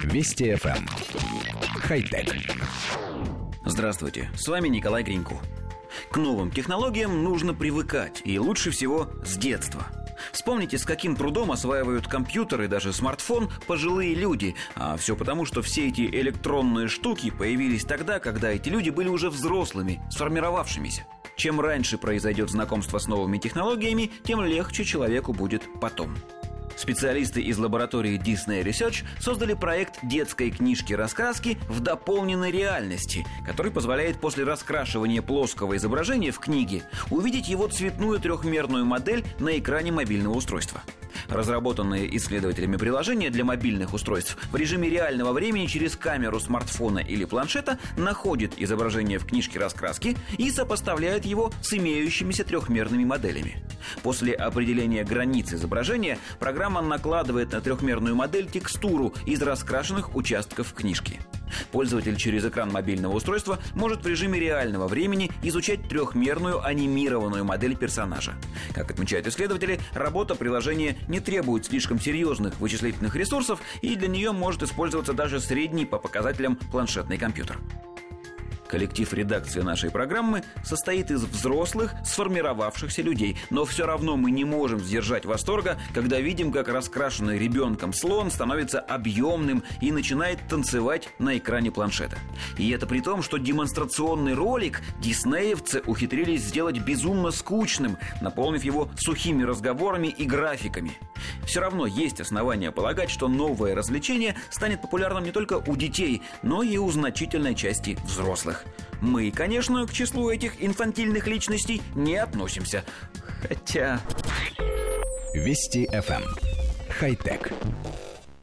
Вести FM. Эм. Хай-тек. Здравствуйте, с вами Николай Гринько. К новым технологиям нужно привыкать, и лучше всего с детства. Вспомните, с каким трудом осваивают компьютер и даже смартфон пожилые люди. А все потому, что все эти электронные штуки появились тогда, когда эти люди были уже взрослыми, сформировавшимися. Чем раньше произойдет знакомство с новыми технологиями, тем легче человеку будет потом. Специалисты из лаборатории Disney Research создали проект детской книжки-раскраски в дополненной реальности, который позволяет после раскрашивания плоского изображения в книге увидеть его цветную трехмерную модель на экране мобильного устройства. Разработанные исследователями приложения для мобильных устройств в режиме реального времени через камеру смартфона или планшета находит изображение в книжке раскраски и сопоставляет его с имеющимися трехмерными моделями. После определения границ изображения программа накладывает на трехмерную модель текстуру из раскрашенных участков книжки. Пользователь через экран мобильного устройства может в режиме реального времени изучать трехмерную анимированную модель персонажа. Как отмечают исследователи, работа приложения не требует слишком серьезных вычислительных ресурсов и для нее может использоваться даже средний по показателям планшетный компьютер. Коллектив редакции нашей программы состоит из взрослых, сформировавшихся людей, но все равно мы не можем сдержать восторга, когда видим, как раскрашенный ребенком слон становится объемным и начинает танцевать на экране планшета. И это при том, что демонстрационный ролик диснеевцы ухитрились сделать безумно скучным, наполнив его сухими разговорами и графиками. Все равно есть основания полагать, что новое развлечение станет популярным не только у детей, но и у значительной части взрослых. Мы, конечно, к числу этих инфантильных личностей не относимся. Хотя... Вести FM. Эм. Хай-тек.